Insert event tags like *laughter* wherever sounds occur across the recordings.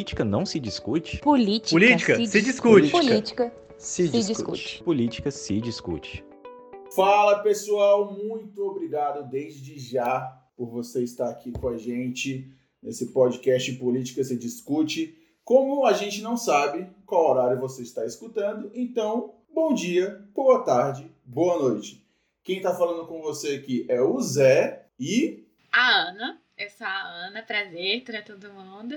Política não se discute? Política, Política se, se discute. discute. Política Se, Se discute. Política se discute. Fala pessoal, muito obrigado desde já por você estar aqui com a gente nesse podcast Política se Discute. Como a gente não sabe qual horário você está escutando, então bom dia, boa tarde, boa noite. Quem está falando com você aqui é o Zé e A Ana, eu sou a Ana, prazer para todo mundo.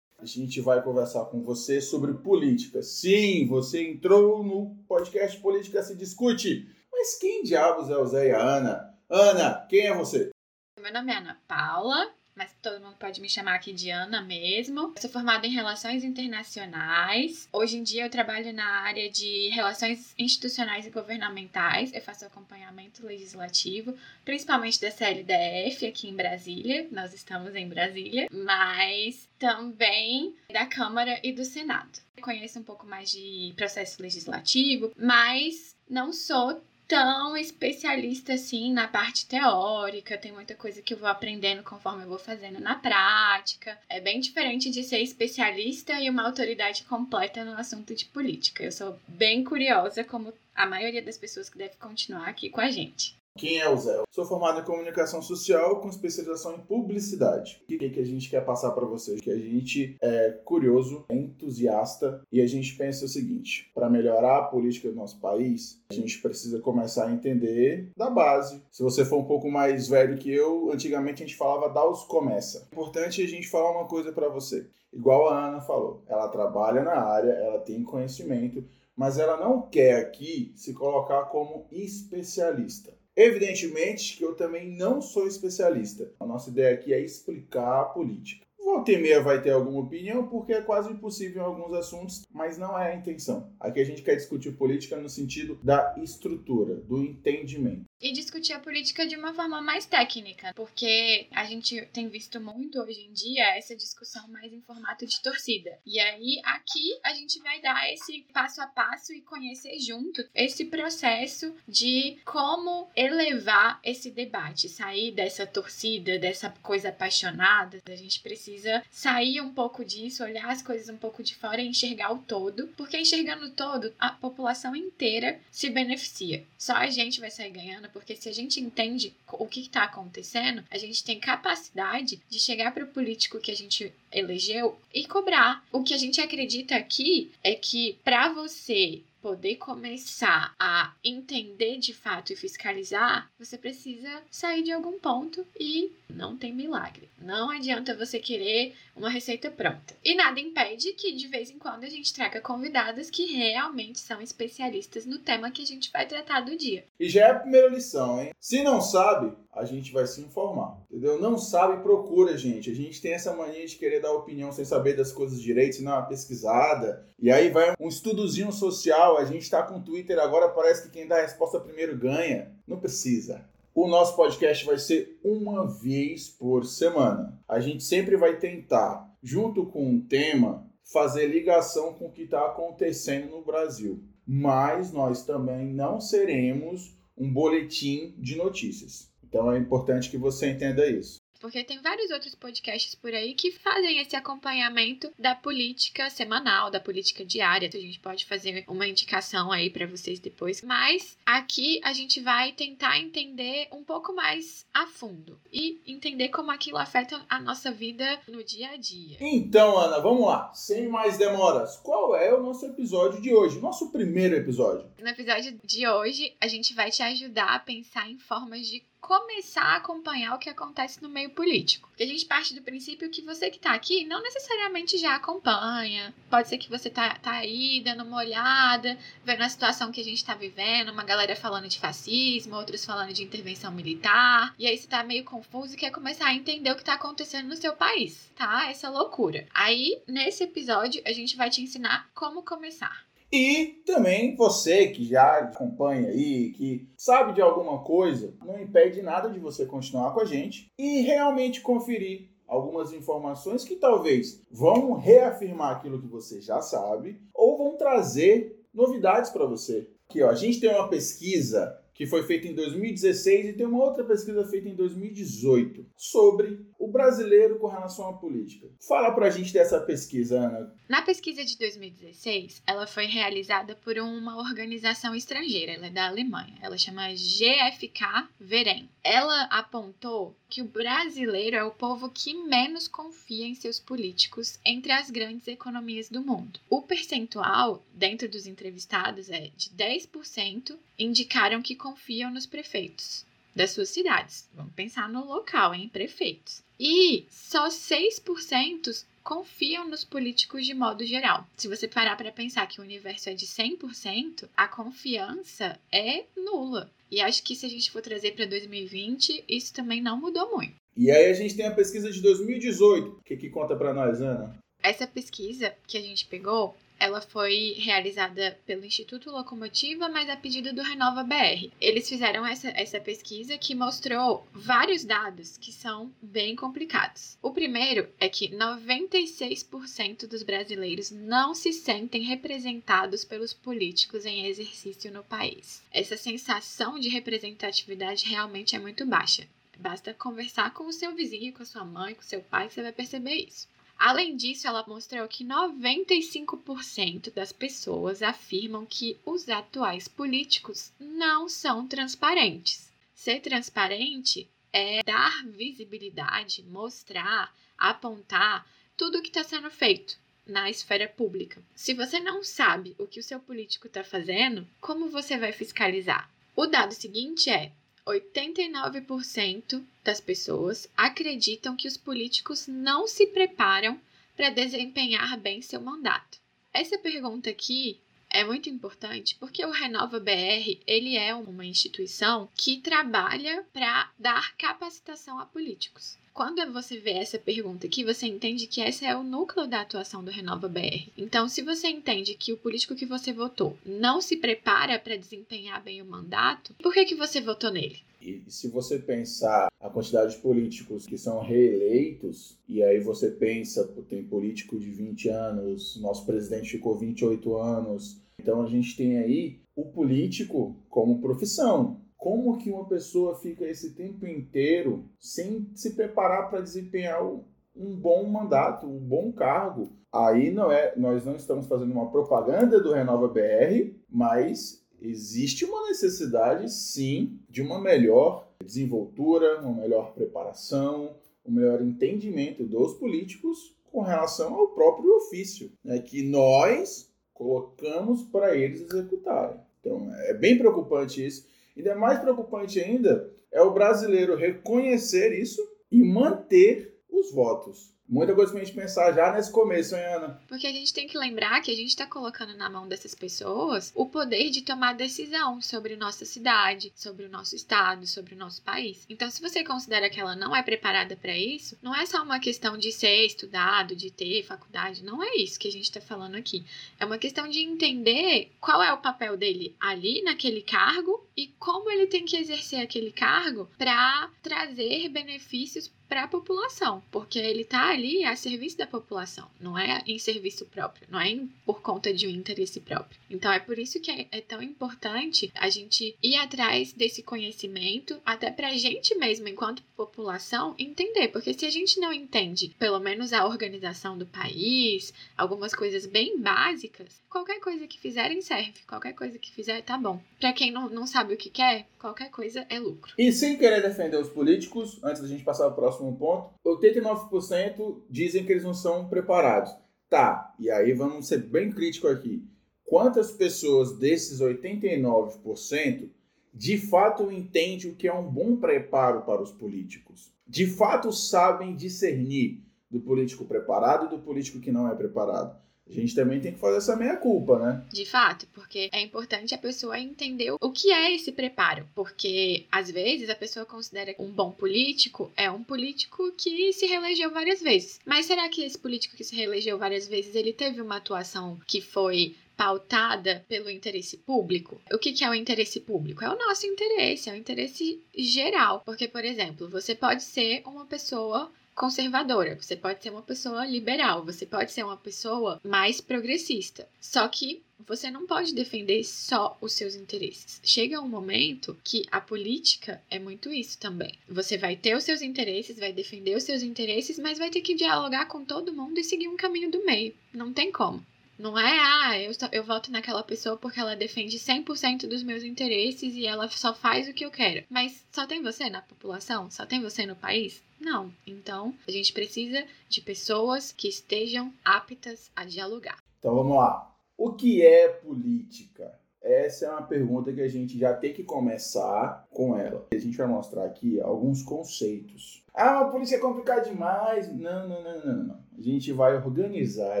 A gente vai conversar com você sobre política. Sim, você entrou no podcast Política se Discute. Mas quem diabos é o Zé e a Ana? Ana, quem é você? Meu nome é Ana Paula, mas todo mundo pode me chamar aqui de Ana mesmo. Eu sou formada em Relações Internacionais. Hoje em dia eu trabalho na área de Relações Institucionais e Governamentais. Eu faço acompanhamento legislativo, principalmente da CLDF aqui em Brasília. Nós estamos em Brasília, mas também da Câmara e do Senado. Eu conheço um pouco mais de processo legislativo, mas não sou tão especialista assim na parte teórica, tem muita coisa que eu vou aprendendo conforme eu vou fazendo na prática. É bem diferente de ser especialista e uma autoridade completa no assunto de política. Eu sou bem curiosa, como a maioria das pessoas que deve continuar aqui com a gente. Quem é o Zé? Sou formado em comunicação social com especialização em publicidade. O que, que a gente quer passar para vocês? Que a gente é curioso, é entusiasta e a gente pensa o seguinte: para melhorar a política do nosso país, a gente precisa começar a entender da base. Se você for um pouco mais velho que eu, antigamente a gente falava da os começa. É importante a gente falar uma coisa para você. Igual a Ana falou, ela trabalha na área, ela tem conhecimento, mas ela não quer aqui se colocar como especialista. Evidentemente que eu também não sou especialista. A nossa ideia aqui é explicar a política. Volta e meia vai ter alguma opinião, porque é quase impossível em alguns assuntos, mas não é a intenção. Aqui a gente quer discutir política no sentido da estrutura, do entendimento. E discutir a política de uma forma mais técnica, porque a gente tem visto muito hoje em dia essa discussão mais em formato de torcida. E aí, aqui, a gente vai dar esse passo a passo e conhecer junto esse processo de como elevar esse debate, sair dessa torcida, dessa coisa apaixonada. A gente precisa sair um pouco disso, olhar as coisas um pouco de fora e enxergar o todo, porque enxergando o todo, a população inteira se beneficia. Só a gente vai sair ganhando porque se a gente entende o que está acontecendo, a gente tem capacidade de chegar para o político que a gente elegeu e cobrar. O que a gente acredita aqui é que para você poder começar a entender de fato e fiscalizar, você precisa sair de algum ponto e não tem milagre. Não adianta você querer uma receita pronta. E nada impede que de vez em quando a gente traga convidadas que realmente são especialistas no tema que a gente vai tratar do dia. E já é a primeira lição, hein? Se não sabe, a gente vai se informar, entendeu? Não sabe, procura, gente. A gente tem essa mania de querer dar opinião sem saber das coisas direito, sem dar uma pesquisada. E aí vai um estudozinho social, a gente tá com Twitter agora, parece que quem dá a resposta primeiro ganha. Não precisa. O nosso podcast vai ser uma vez por semana. A gente sempre vai tentar, junto com um tema, fazer ligação com o que está acontecendo no Brasil. Mas nós também não seremos um boletim de notícias. Então é importante que você entenda isso. Porque tem vários outros podcasts por aí que fazem esse acompanhamento da política semanal, da política diária. A gente pode fazer uma indicação aí para vocês depois. Mas aqui a gente vai tentar entender um pouco mais a fundo e entender como aquilo afeta a nossa vida no dia a dia. Então, Ana, vamos lá. Sem mais demoras, qual é o nosso episódio de hoje? Nosso primeiro episódio. No episódio de hoje, a gente vai te ajudar a pensar em formas de começar a acompanhar o que acontece no meio político. Porque a gente parte do princípio que você que tá aqui não necessariamente já acompanha. Pode ser que você tá, tá aí dando uma olhada, vendo a situação que a gente tá vivendo, uma galera falando de fascismo, outros falando de intervenção militar. E aí você tá meio confuso e quer começar a entender o que tá acontecendo no seu país, tá? Essa loucura. Aí, nesse episódio, a gente vai te ensinar como começar. E também você que já acompanha aí, que sabe de alguma coisa, não impede nada de você continuar com a gente e realmente conferir algumas informações que talvez vão reafirmar aquilo que você já sabe ou vão trazer novidades para você. Aqui, ó, a gente tem uma pesquisa que foi feita em 2016 e tem uma outra pesquisa feita em 2018 sobre o brasileiro com relação à política. Fala pra gente dessa pesquisa, Ana. Na pesquisa de 2016, ela foi realizada por uma organização estrangeira, ela é da Alemanha. Ela chama GFK Verem. Ela apontou que o brasileiro é o povo que menos confia em seus políticos entre as grandes economias do mundo. O percentual dentro dos entrevistados é de 10% indicaram que confiam nos prefeitos das suas cidades. Vamos pensar no local, em prefeitos. E só 6% confiam nos políticos de modo geral. Se você parar para pensar que o universo é de 100%, a confiança é nula. E acho que se a gente for trazer para 2020, isso também não mudou muito. E aí a gente tem a pesquisa de 2018. O que, que conta para nós, Ana? Essa pesquisa que a gente pegou ela foi realizada pelo Instituto Locomotiva, mas a pedido do Renova BR. Eles fizeram essa, essa pesquisa que mostrou vários dados que são bem complicados. O primeiro é que 96% dos brasileiros não se sentem representados pelos políticos em exercício no país. Essa sensação de representatividade realmente é muito baixa. Basta conversar com o seu vizinho, com a sua mãe, com o seu pai, que você vai perceber isso. Além disso, ela mostrou que 95% das pessoas afirmam que os atuais políticos não são transparentes. Ser transparente é dar visibilidade, mostrar, apontar tudo o que está sendo feito na esfera pública. Se você não sabe o que o seu político está fazendo, como você vai fiscalizar? O dado seguinte é: 89% das pessoas acreditam que os políticos não se preparam para desempenhar bem seu mandato. Essa pergunta aqui é muito importante porque o Renova BR ele é uma instituição que trabalha para dar capacitação a políticos. Quando você vê essa pergunta aqui, você entende que esse é o núcleo da atuação do Renova BR. Então, se você entende que o político que você votou não se prepara para desempenhar bem o mandato, por que, que você votou nele? E se você pensar a quantidade de políticos que são reeleitos, e aí você pensa, tem político de 20 anos, nosso presidente ficou 28 anos, então a gente tem aí o político como profissão. Como que uma pessoa fica esse tempo inteiro sem se preparar para desempenhar um bom mandato, um bom cargo? Aí não é, nós não estamos fazendo uma propaganda do Renova BR, mas existe uma necessidade, sim, de uma melhor desenvoltura, uma melhor preparação, um melhor entendimento dos políticos com relação ao próprio ofício, né, que nós colocamos para eles executarem. Então, é bem preocupante isso. Ainda mais preocupante ainda é o brasileiro reconhecer isso e manter os votos. Muita coisa pra gente pensar já nesse começo, hein, Ana? Porque a gente tem que lembrar que a gente está colocando na mão dessas pessoas o poder de tomar decisão sobre nossa cidade, sobre o nosso estado, sobre o nosso país. Então, se você considera que ela não é preparada para isso, não é só uma questão de ser estudado, de ter faculdade, não é isso que a gente está falando aqui. É uma questão de entender qual é o papel dele ali naquele cargo e como ele tem que exercer aquele cargo para trazer benefícios para a população, porque ele está ali a serviço da população, não é em serviço próprio, não é por conta de um interesse próprio. Então é por isso que é, é tão importante a gente ir atrás desse conhecimento, até para a gente mesmo, enquanto população, entender, porque se a gente não entende, pelo menos a organização do país, algumas coisas bem básicas, qualquer coisa que fizerem serve, qualquer coisa que fizer tá bom. Para quem não, não sabe o que quer, qualquer coisa é lucro. E sem querer defender os políticos, antes da gente passar para o próximo ponto, 89% dizem que eles não são preparados. Tá, e aí vamos ser bem crítico aqui. Quantas pessoas desses 89% de fato entendem o que é um bom preparo para os políticos? De fato sabem discernir do político preparado e do político que não é preparado? A gente também tem que fazer essa meia culpa, né? De fato, porque é importante a pessoa entender o que é esse preparo, porque às vezes a pessoa considera um bom político é um político que se reelegeu várias vezes. Mas será que esse político que se reelegeu várias vezes, ele teve uma atuação que foi pautada pelo interesse público. O que, que é o interesse público? É o nosso interesse, é o interesse geral. Porque, por exemplo, você pode ser uma pessoa conservadora, você pode ser uma pessoa liberal, você pode ser uma pessoa mais progressista. Só que você não pode defender só os seus interesses. Chega um momento que a política é muito isso também. Você vai ter os seus interesses, vai defender os seus interesses, mas vai ter que dialogar com todo mundo e seguir um caminho do meio. Não tem como. Não é, ah, eu, eu voto naquela pessoa porque ela defende 100% dos meus interesses e ela só faz o que eu quero. Mas só tem você na população? Só tem você no país? Não. Então, a gente precisa de pessoas que estejam aptas a dialogar. Então vamos lá. O que é política? Essa é uma pergunta que a gente já tem que começar com ela. A gente vai mostrar aqui alguns conceitos. Ah, a polícia é complicada demais. Não, não, não, não, não. A gente vai organizar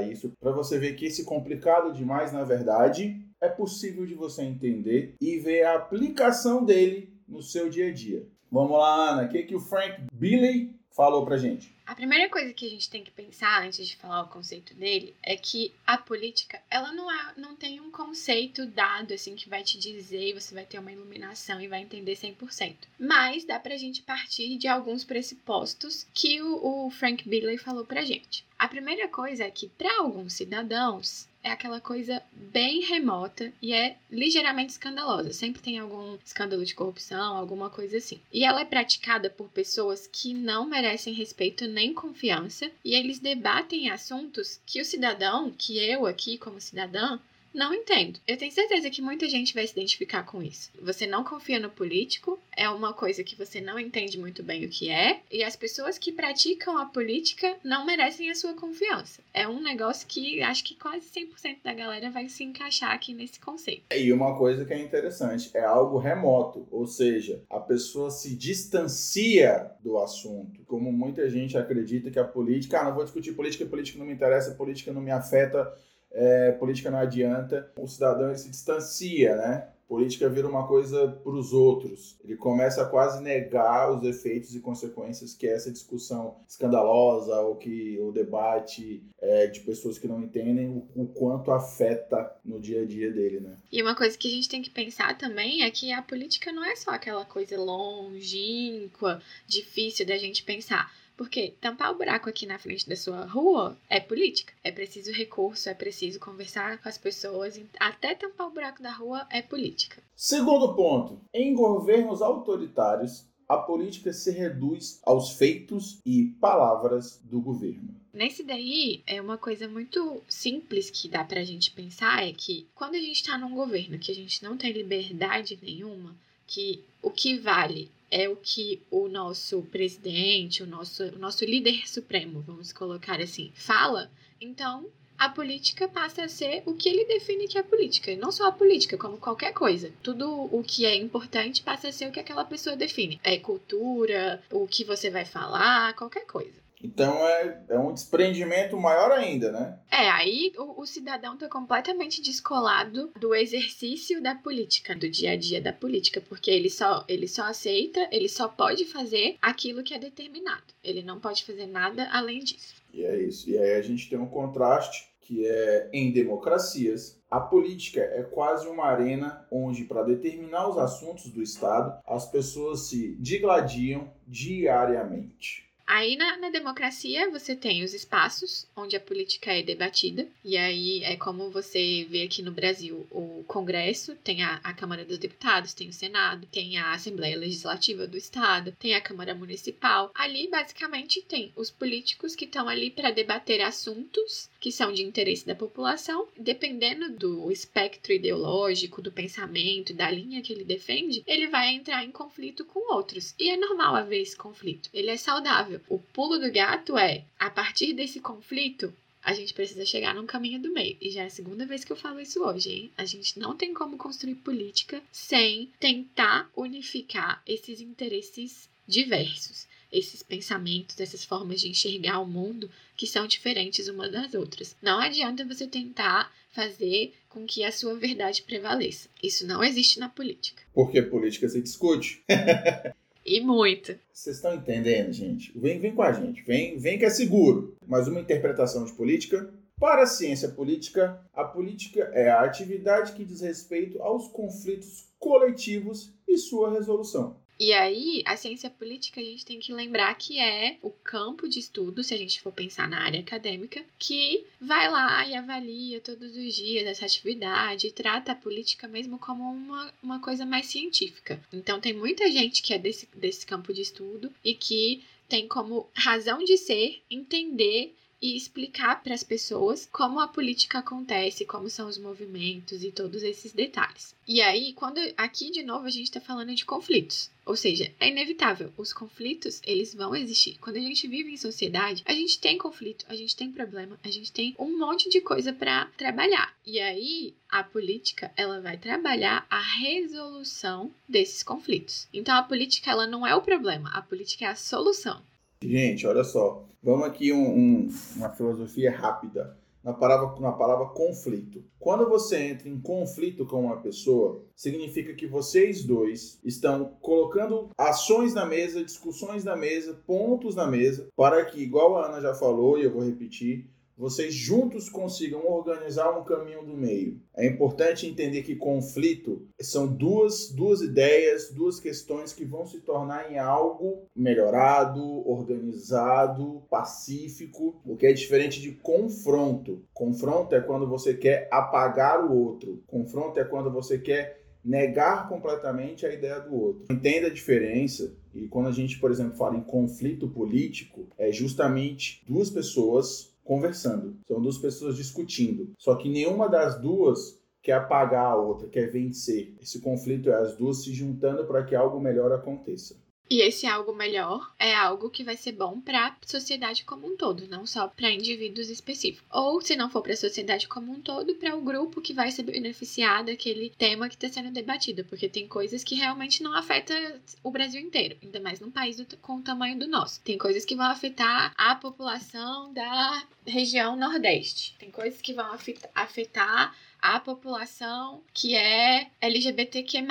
isso para você ver que esse complicado demais, na verdade, é possível de você entender e ver a aplicação dele no seu dia a dia. Vamos lá, Ana. O que, que o Frank Billy falou pra gente? A primeira coisa que a gente tem que pensar antes de falar o conceito dele é que a política, ela não, é, não tem um conceito dado assim que vai te dizer e você vai ter uma iluminação e vai entender 100%. Mas dá pra gente partir de alguns pressupostos que o, o Frank Billy falou pra gente. A primeira coisa é que para alguns cidadãos é aquela coisa bem remota e é ligeiramente escandalosa. Sempre tem algum escândalo de corrupção, alguma coisa assim. E ela é praticada por pessoas que não merecem respeito nem confiança e eles debatem assuntos que o cidadão, que eu aqui como cidadã, não entendo. Eu tenho certeza que muita gente vai se identificar com isso. Você não confia no político, é uma coisa que você não entende muito bem o que é, e as pessoas que praticam a política não merecem a sua confiança. É um negócio que acho que quase 100% da galera vai se encaixar aqui nesse conceito. E uma coisa que é interessante, é algo remoto, ou seja, a pessoa se distancia do assunto. Como muita gente acredita que a política, ah, não vou discutir política, política não me interessa, política não me afeta é, política não adianta, o cidadão se distancia, né? Política vira uma coisa para os outros. Ele começa a quase negar os efeitos e consequências que essa discussão escandalosa ou que o debate é, de pessoas que não entendem o, o, quanto afeta no dia a dia dele, né? E uma coisa que a gente tem que pensar também é que a política não é só aquela coisa longínqua, difícil da gente pensar. Porque tampar o buraco aqui na frente da sua rua é política. É preciso recurso, é preciso conversar com as pessoas. Até tampar o buraco da rua é política. Segundo ponto: em governos autoritários, a política se reduz aos feitos e palavras do governo. Nesse daí, é uma coisa muito simples que dá pra gente pensar é que quando a gente tá num governo que a gente não tem liberdade nenhuma, que o que vale é o que o nosso presidente, o nosso, o nosso líder supremo, vamos colocar assim, fala, então a política passa a ser o que ele define que é política. Não só a política, como qualquer coisa. Tudo o que é importante passa a ser o que aquela pessoa define. É cultura, o que você vai falar, qualquer coisa. Então é, é um desprendimento maior ainda, né? É, aí o, o cidadão está completamente descolado do exercício da política, do dia a dia da política, porque ele só, ele só aceita, ele só pode fazer aquilo que é determinado. Ele não pode fazer nada além disso. E é isso. E aí a gente tem um contraste que é em democracias, a política é quase uma arena onde, para determinar os assuntos do Estado, as pessoas se digladiam diariamente. Aí na, na, democracia você tem os espaços onde a política é debatida, e aí é como você vê aqui no Brasil o Congresso, tem a, a Câmara dos Deputados, tem o Senado, tem a Assembleia Legislativa do Estado, tem a Câmara Municipal. Ali basicamente tem os políticos que estão ali para debater assuntos que são de interesse da população, dependendo do espectro ideológico, do pensamento, da linha que ele defende, ele vai entrar em conflito com outros. E é normal haver esse conflito. Ele é saudável. O pulo do gato é, a partir desse conflito, a gente precisa chegar num caminho do meio. E já é a segunda vez que eu falo isso hoje, hein? A gente não tem como construir política sem tentar unificar esses interesses diversos esses pensamentos, essas formas de enxergar o mundo que são diferentes uma das outras. Não adianta você tentar fazer com que a sua verdade prevaleça. Isso não existe na política. Porque política se discute. *laughs* e muito. Vocês estão entendendo, gente? Vem, vem com a gente. Vem, vem que é seguro. Mais uma interpretação de política. Para a ciência política, a política é a atividade que diz respeito aos conflitos coletivos e sua resolução. E aí, a ciência política a gente tem que lembrar que é o campo de estudo, se a gente for pensar na área acadêmica, que vai lá e avalia todos os dias essa atividade trata a política mesmo como uma, uma coisa mais científica. Então, tem muita gente que é desse, desse campo de estudo e que tem como razão de ser entender e explicar para as pessoas como a política acontece, como são os movimentos e todos esses detalhes. E aí, quando aqui de novo a gente está falando de conflitos, ou seja, é inevitável, os conflitos eles vão existir. Quando a gente vive em sociedade, a gente tem conflito, a gente tem problema, a gente tem um monte de coisa para trabalhar. E aí, a política ela vai trabalhar a resolução desses conflitos. Então, a política ela não é o problema, a política é a solução. Gente, olha só. Vamos aqui um, um, uma filosofia rápida. Na palavra, na palavra conflito. Quando você entra em conflito com uma pessoa, significa que vocês dois estão colocando ações na mesa, discussões na mesa, pontos na mesa, para que, igual a Ana já falou, e eu vou repetir, vocês juntos consigam organizar um caminho do meio. É importante entender que conflito são duas, duas ideias, duas questões que vão se tornar em algo melhorado, organizado, pacífico, o que é diferente de confronto. Confronto é quando você quer apagar o outro. Confronto é quando você quer negar completamente a ideia do outro. Entenda a diferença. E quando a gente, por exemplo, fala em conflito político, é justamente duas pessoas conversando. São duas pessoas discutindo. Só que nenhuma das duas quer apagar a outra, quer vencer. Esse conflito é as duas se juntando para que algo melhor aconteça. E esse algo melhor é algo que vai ser bom para a sociedade como um todo, não só para indivíduos específicos. Ou, se não for para a sociedade como um todo, para o grupo que vai se beneficiar daquele tema que está sendo debatido, porque tem coisas que realmente não afetam o Brasil inteiro, ainda mais num país com o tamanho do nosso. Tem coisas que vão afetar a população da região Nordeste, tem coisas que vão afetar a população que é LGBTQ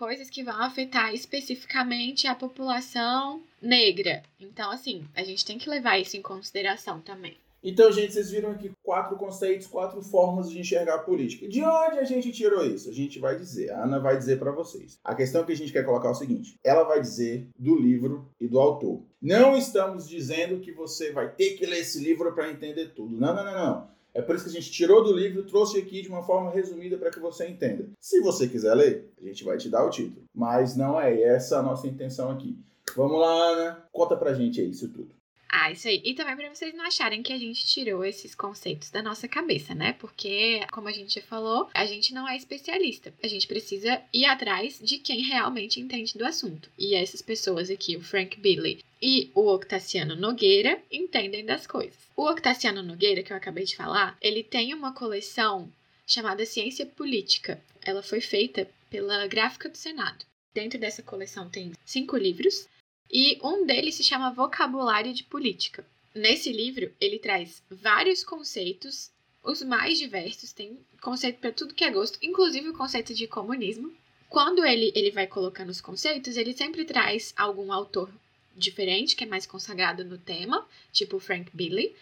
coisas que vão afetar especificamente a população negra. Então, assim, a gente tem que levar isso em consideração também. Então, gente, vocês viram aqui quatro conceitos, quatro formas de enxergar a política. De onde a gente tirou isso? A gente vai dizer, a Ana vai dizer para vocês. A questão que a gente quer colocar é o seguinte: ela vai dizer do livro e do autor. Não estamos dizendo que você vai ter que ler esse livro para entender tudo. Não, não, não, não. É por isso que a gente tirou do livro trouxe aqui de uma forma resumida para que você entenda. Se você quiser ler, a gente vai te dar o título. Mas não é essa a nossa intenção aqui. Vamos lá, Ana. Conta pra gente aí isso tudo. Ah, isso aí. E também para vocês não acharem que a gente tirou esses conceitos da nossa cabeça, né? Porque, como a gente já falou, a gente não é especialista. A gente precisa ir atrás de quem realmente entende do assunto. E essas pessoas aqui, o Frank Billy e o Octaciano Nogueira, entendem das coisas. O Octaciano Nogueira, que eu acabei de falar, ele tem uma coleção chamada Ciência Política. Ela foi feita pela Gráfica do Senado. Dentro dessa coleção tem cinco livros e um deles se chama Vocabulário de Política. Nesse livro, ele traz vários conceitos, os mais diversos, tem conceito para tudo que é gosto, inclusive o conceito de comunismo. Quando ele, ele vai colocando os conceitos, ele sempre traz algum autor diferente, que é mais consagrado no tema, tipo Frank Billy,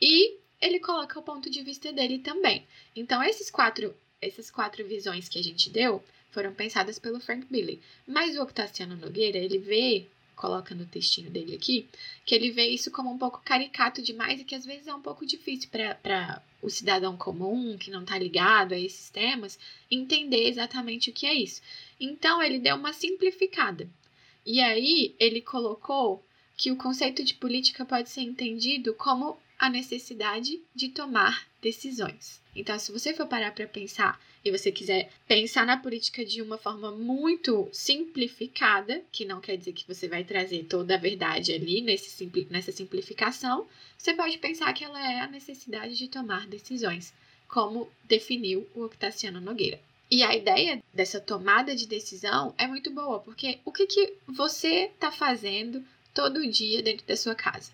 e ele coloca o ponto de vista dele também. Então, esses quatro, essas quatro visões que a gente deu foram pensadas pelo Frank Billy. Mas o Octaciano Nogueira, ele vê coloca no textinho dele aqui, que ele vê isso como um pouco caricato demais e que às vezes é um pouco difícil para o cidadão comum, que não está ligado a esses temas, entender exatamente o que é isso. Então ele deu uma simplificada. E aí ele colocou que o conceito de política pode ser entendido como a necessidade de tomar decisões. Então, se você for parar para pensar e você quiser pensar na política de uma forma muito simplificada, que não quer dizer que você vai trazer toda a verdade ali nesse, nessa simplificação, você pode pensar que ela é a necessidade de tomar decisões, como definiu o Octaciano Nogueira. E a ideia dessa tomada de decisão é muito boa, porque o que, que você está fazendo todo dia dentro da sua casa?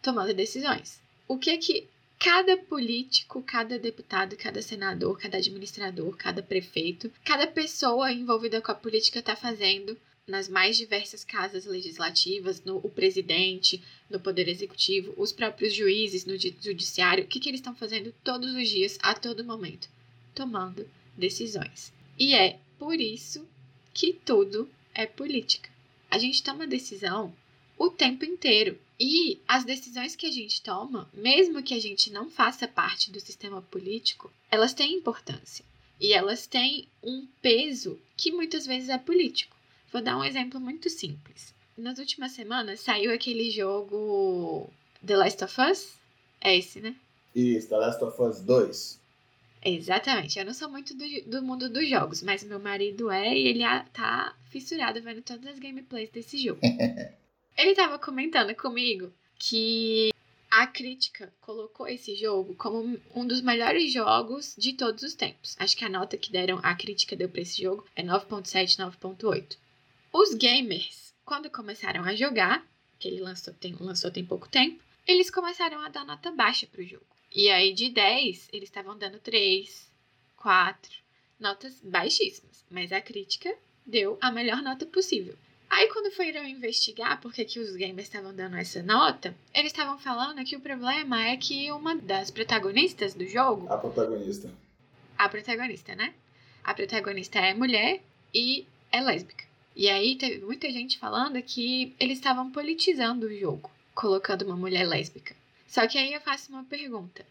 Tomando decisões. O que que cada político, cada deputado, cada senador, cada administrador, cada prefeito, cada pessoa envolvida com a política está fazendo nas mais diversas casas legislativas, no o presidente, no poder executivo, os próprios juízes no judiciário, o que, que eles estão fazendo todos os dias, a todo momento? Tomando decisões. E é por isso que tudo é política. a gente toma decisão o tempo inteiro. E as decisões que a gente toma, mesmo que a gente não faça parte do sistema político, elas têm importância. E elas têm um peso que muitas vezes é político. Vou dar um exemplo muito simples. Nas últimas semanas saiu aquele jogo The Last of Us. É esse, né? Isso, The Last of Us 2. Exatamente. Eu não sou muito do, do mundo dos jogos, mas meu marido é e ele tá fissurado vendo todas as gameplays desse jogo. *laughs* Ele tava comentando comigo que a crítica colocou esse jogo como um dos melhores jogos de todos os tempos. Acho que a nota que deram, a crítica deu para esse jogo é 9.7, 9.8. Os gamers, quando começaram a jogar, que ele lançou tem, lançou tem pouco tempo, eles começaram a dar nota baixa pro jogo. E aí de 10, eles estavam dando 3, 4, notas baixíssimas, mas a crítica deu a melhor nota possível. Aí, quando foram investigar por que, que os gamers estavam dando essa nota, eles estavam falando que o problema é que uma das protagonistas do jogo. A protagonista. A protagonista, né? A protagonista é mulher e é lésbica. E aí teve muita gente falando que eles estavam politizando o jogo, colocando uma mulher lésbica. Só que aí eu faço uma pergunta: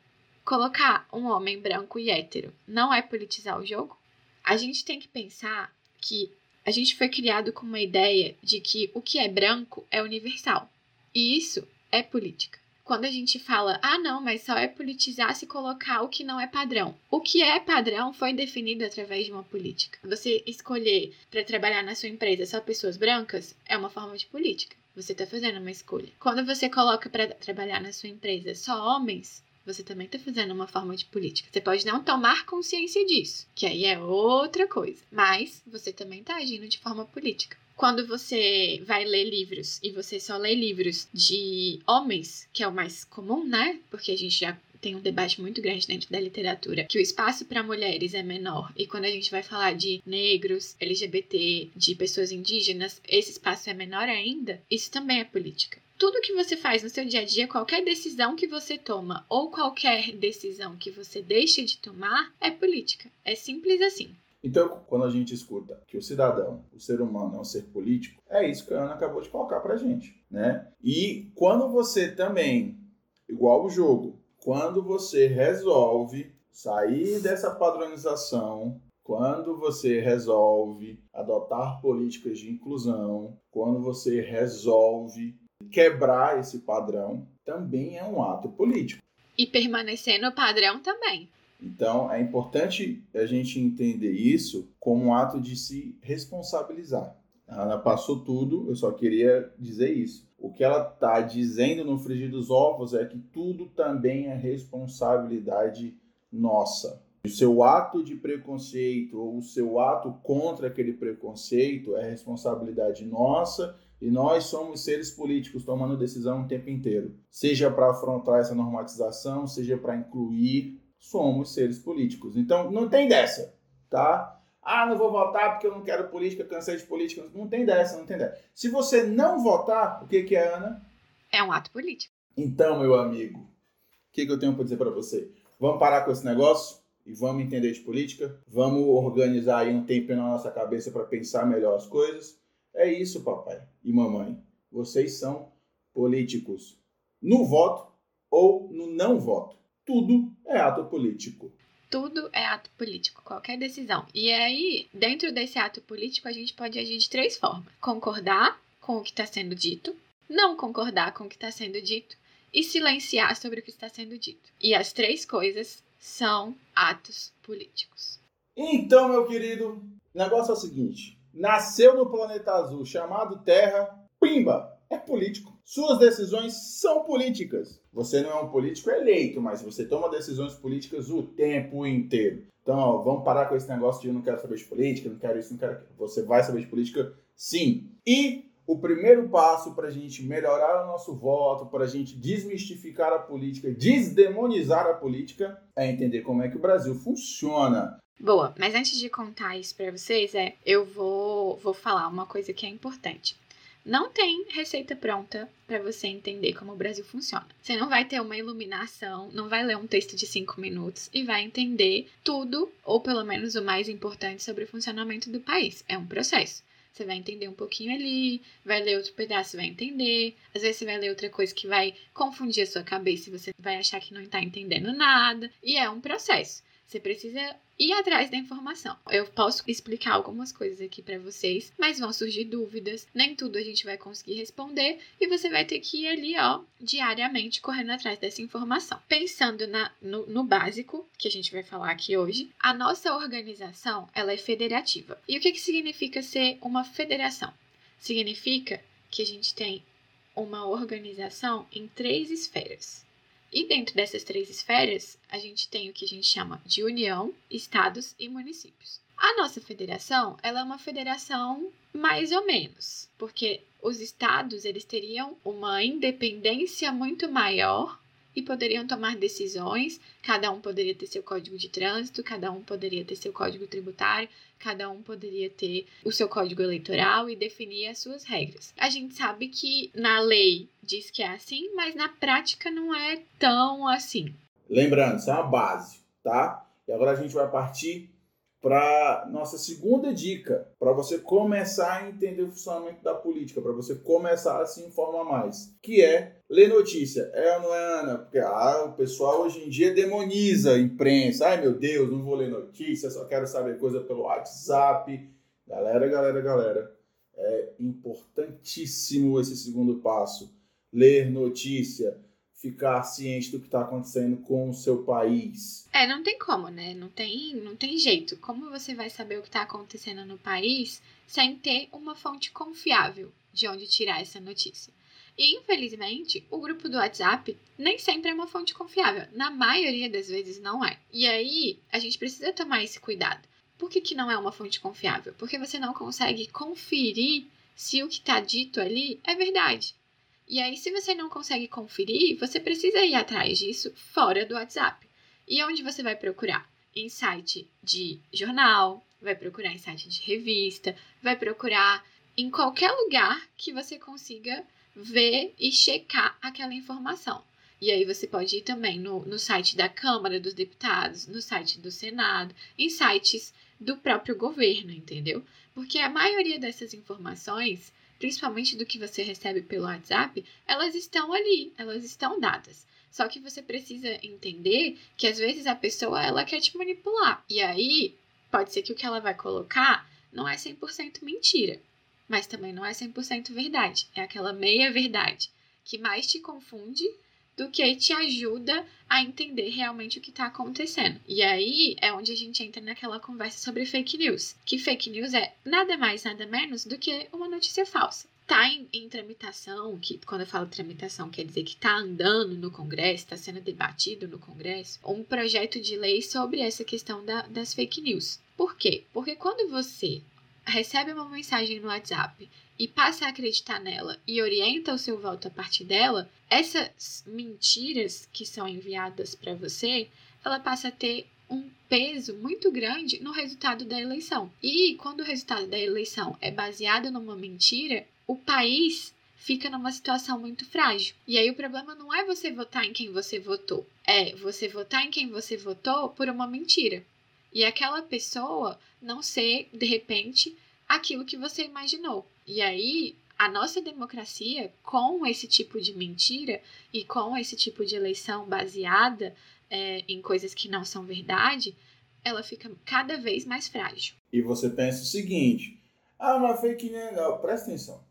colocar um homem branco e hétero não é politizar o jogo? A gente tem que pensar que a gente foi criado com uma ideia de que o que é branco é universal. E isso é política. Quando a gente fala, ah, não, mas só é politizar se colocar o que não é padrão. O que é padrão foi definido através de uma política. Você escolher para trabalhar na sua empresa só pessoas brancas é uma forma de política. Você está fazendo uma escolha. Quando você coloca para trabalhar na sua empresa só homens, você também está fazendo uma forma de política. Você pode não tomar consciência disso, que aí é outra coisa, mas você também está agindo de forma política. Quando você vai ler livros e você só lê livros de homens, que é o mais comum, né? Porque a gente já tem um debate muito grande dentro da literatura, que o espaço para mulheres é menor. E quando a gente vai falar de negros, LGBT, de pessoas indígenas, esse espaço é menor ainda. Isso também é política tudo que você faz no seu dia a dia, qualquer decisão que você toma ou qualquer decisão que você deixa de tomar é política. É simples assim. Então, quando a gente escuta que o cidadão, o ser humano é um ser político, é isso que a Ana acabou de colocar pra gente, né? E quando você também, igual o jogo, quando você resolve sair dessa padronização, quando você resolve adotar políticas de inclusão, quando você resolve quebrar esse padrão também é um ato político. E permanecer no padrão também. Então, é importante a gente entender isso como um ato de se responsabilizar. A Ana passou tudo, eu só queria dizer isso. O que ela está dizendo no frigir dos ovos é que tudo também é responsabilidade nossa. O seu ato de preconceito ou o seu ato contra aquele preconceito é responsabilidade nossa e nós somos seres políticos tomando decisão o tempo inteiro. Seja para afrontar essa normatização, seja para incluir, somos seres políticos. Então, não tem dessa, tá? Ah, não vou votar porque eu não quero política, cansei de política. Não tem dessa, não tem dessa. Se você não votar, o que, que é, Ana? É um ato político. Então, meu amigo, o que, que eu tenho para dizer para você? Vamos parar com esse negócio e vamos entender de política? Vamos organizar aí um tempo na nossa cabeça para pensar melhor as coisas? É isso, papai e mamãe. Vocês são políticos. No voto ou no não voto. Tudo é ato político. Tudo é ato político, qualquer decisão. E aí, dentro desse ato político, a gente pode agir de três formas: concordar com o que está sendo dito, não concordar com o que está sendo dito e silenciar sobre o que está sendo dito. E as três coisas são atos políticos. Então, meu querido, o negócio é o seguinte: nasceu no planeta azul chamado Terra, pimba, é político. Suas decisões são políticas. Você não é um político eleito, mas você toma decisões políticas o tempo inteiro. Então, ó, vamos parar com esse negócio de eu não quero saber de política, não quero isso, não quero aquilo. Você vai saber de política, sim. E o primeiro passo para a gente melhorar o nosso voto, para a gente desmistificar a política, desdemonizar a política, é entender como é que o Brasil funciona. Boa, mas antes de contar isso para vocês, é, eu vou, vou falar uma coisa que é importante. Não tem receita pronta para você entender como o Brasil funciona. Você não vai ter uma iluminação, não vai ler um texto de cinco minutos e vai entender tudo, ou pelo menos o mais importante, sobre o funcionamento do país. É um processo. você vai entender um pouquinho ali, vai ler outro pedaço, vai entender. Às vezes você vai ler outra coisa que vai confundir a sua cabeça e você vai achar que não está entendendo nada. E é um processo. Você precisa ir atrás da informação. Eu posso explicar algumas coisas aqui para vocês, mas vão surgir dúvidas. Nem tudo a gente vai conseguir responder e você vai ter que ir ali, ó, diariamente correndo atrás dessa informação. Pensando na, no, no básico que a gente vai falar aqui hoje, a nossa organização ela é federativa. E o que, que significa ser uma federação? Significa que a gente tem uma organização em três esferas. E dentro dessas três esferas, a gente tem o que a gente chama de União, Estados e Municípios. A nossa federação, ela é uma federação mais ou menos, porque os estados eles teriam uma independência muito maior e poderiam tomar decisões. Cada um poderia ter seu código de trânsito, cada um poderia ter seu código tributário, cada um poderia ter o seu código eleitoral e definir as suas regras. A gente sabe que na lei diz que é assim, mas na prática não é tão assim. Lembrando, isso é uma base, tá? E agora a gente vai partir para nossa segunda dica, para você começar a entender o funcionamento da política, para você começar a se informar mais, que é ler notícia. É ou não é, Ana? Porque ah, o pessoal hoje em dia demoniza a imprensa. Ai, meu Deus, não vou ler notícia, só quero saber coisa pelo WhatsApp. Galera, galera, galera, é importantíssimo esse segundo passo. Ler notícia ficar ciente do que está acontecendo com o seu país. É, não tem como, né? Não tem, não tem jeito. Como você vai saber o que está acontecendo no país sem ter uma fonte confiável de onde tirar essa notícia? E, infelizmente, o grupo do WhatsApp nem sempre é uma fonte confiável. Na maioria das vezes não é. E aí, a gente precisa tomar esse cuidado. Por que, que não é uma fonte confiável? Porque você não consegue conferir se o que está dito ali é verdade. E aí, se você não consegue conferir, você precisa ir atrás disso fora do WhatsApp. E onde você vai procurar? Em site de jornal, vai procurar em site de revista, vai procurar em qualquer lugar que você consiga ver e checar aquela informação. E aí você pode ir também no, no site da Câmara dos Deputados, no site do Senado, em sites do próprio governo, entendeu? Porque a maioria dessas informações principalmente do que você recebe pelo WhatsApp, elas estão ali, elas estão dadas. Só que você precisa entender que às vezes a pessoa ela quer te manipular. E aí pode ser que o que ela vai colocar não é 100% mentira, mas também não é 100% verdade. É aquela meia verdade que mais te confunde do que te ajuda a entender realmente o que está acontecendo. E aí é onde a gente entra naquela conversa sobre fake news. Que fake news é nada mais, nada menos do que uma notícia falsa. Está em, em, tramitação, que quando eu falo tramitação quer dizer que está andando no Congresso, está sendo debatido no Congresso, um projeto de lei sobre essa questão da, das fake news. Por quê? Porque quando você recebe uma mensagem no WhatsApp e passa a acreditar nela e orienta o seu voto a partir dela, essas mentiras que são enviadas para você, ela passa a ter um peso muito grande no resultado da eleição. E quando o resultado da eleição é baseado numa mentira, o país fica numa situação muito frágil. E aí o problema não é você votar em quem você votou, é você votar em quem você votou por uma mentira. E aquela pessoa não ser, de repente, aquilo que você imaginou. E aí, a nossa democracia, com esse tipo de mentira e com esse tipo de eleição baseada é, em coisas que não são verdade, ela fica cada vez mais frágil. E você pensa o seguinte: ah, uma fake news. Não, presta atenção.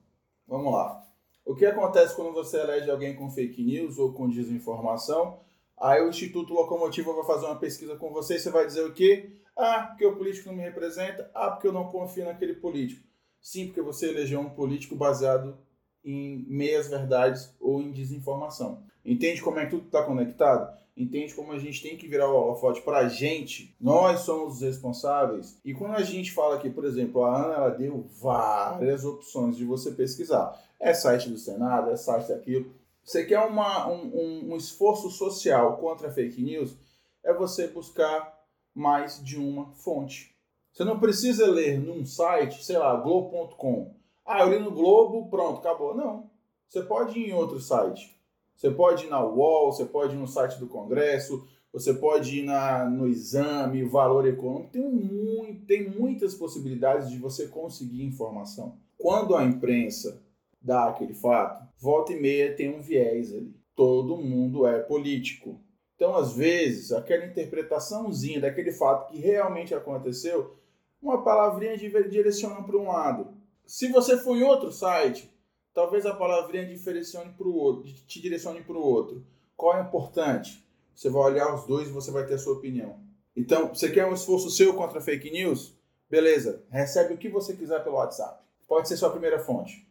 Vamos lá. O que acontece quando você elege alguém com fake news ou com desinformação? Aí o Instituto Locomotiva vai fazer uma pesquisa com você e você vai dizer o quê? Ah, porque o político não me representa. Ah, porque eu não confio naquele político. Sim, porque você elegeu um político baseado em meias verdades ou em desinformação. Entende como é que tudo está conectado? Entende como a gente tem que virar o holofote para a gente? Nós somos os responsáveis. E quando a gente fala aqui, por exemplo, a Ana ela deu várias opções de você pesquisar. É site do Senado, é site daquilo. Você quer uma, um, um esforço social contra fake news? É você buscar mais de uma fonte. Você não precisa ler num site, sei lá, globo.com. Ah, eu li no Globo, pronto, acabou. Não. Você pode ir em outro site. Você pode ir na UOL, você pode ir no site do Congresso, você pode ir na, no exame, valor econômico, tem, muito, tem muitas possibilidades de você conseguir informação. Quando a imprensa dá aquele fato, volta e meia tem um viés ali. Todo mundo é político. Então, às vezes, aquela interpretaçãozinha daquele fato que realmente aconteceu, uma palavrinha direciona para um lado. Se você for em outro site, talvez a palavrinha direcione para o outro, te direcione para o outro. Qual é importante? Você vai olhar os dois e você vai ter a sua opinião. Então, você quer um esforço seu contra fake news? Beleza, recebe o que você quiser pelo WhatsApp. Pode ser sua primeira fonte.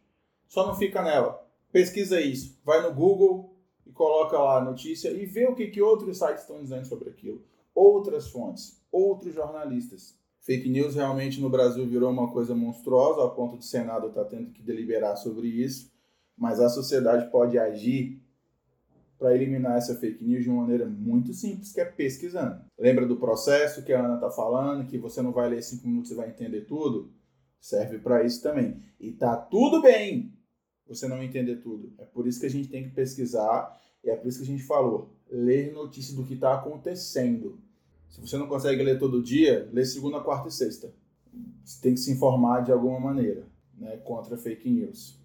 Só não fica nela. Pesquisa isso. Vai no Google e coloca lá a notícia e vê o que, que outros sites estão dizendo sobre aquilo. Outras fontes, outros jornalistas. Fake news realmente no Brasil virou uma coisa monstruosa, ao ponto do Senado estar tá tendo que deliberar sobre isso. Mas a sociedade pode agir para eliminar essa fake news de uma maneira muito simples, que é pesquisando. Lembra do processo que a Ana está falando, que você não vai ler cinco minutos e vai entender tudo? Serve para isso também. E tá tudo bem você não entender tudo. É por isso que a gente tem que pesquisar e é por isso que a gente falou, ler notícias do que está acontecendo. Se você não consegue ler todo dia, lê segunda, quarta e sexta. Você tem que se informar de alguma maneira, né, contra fake news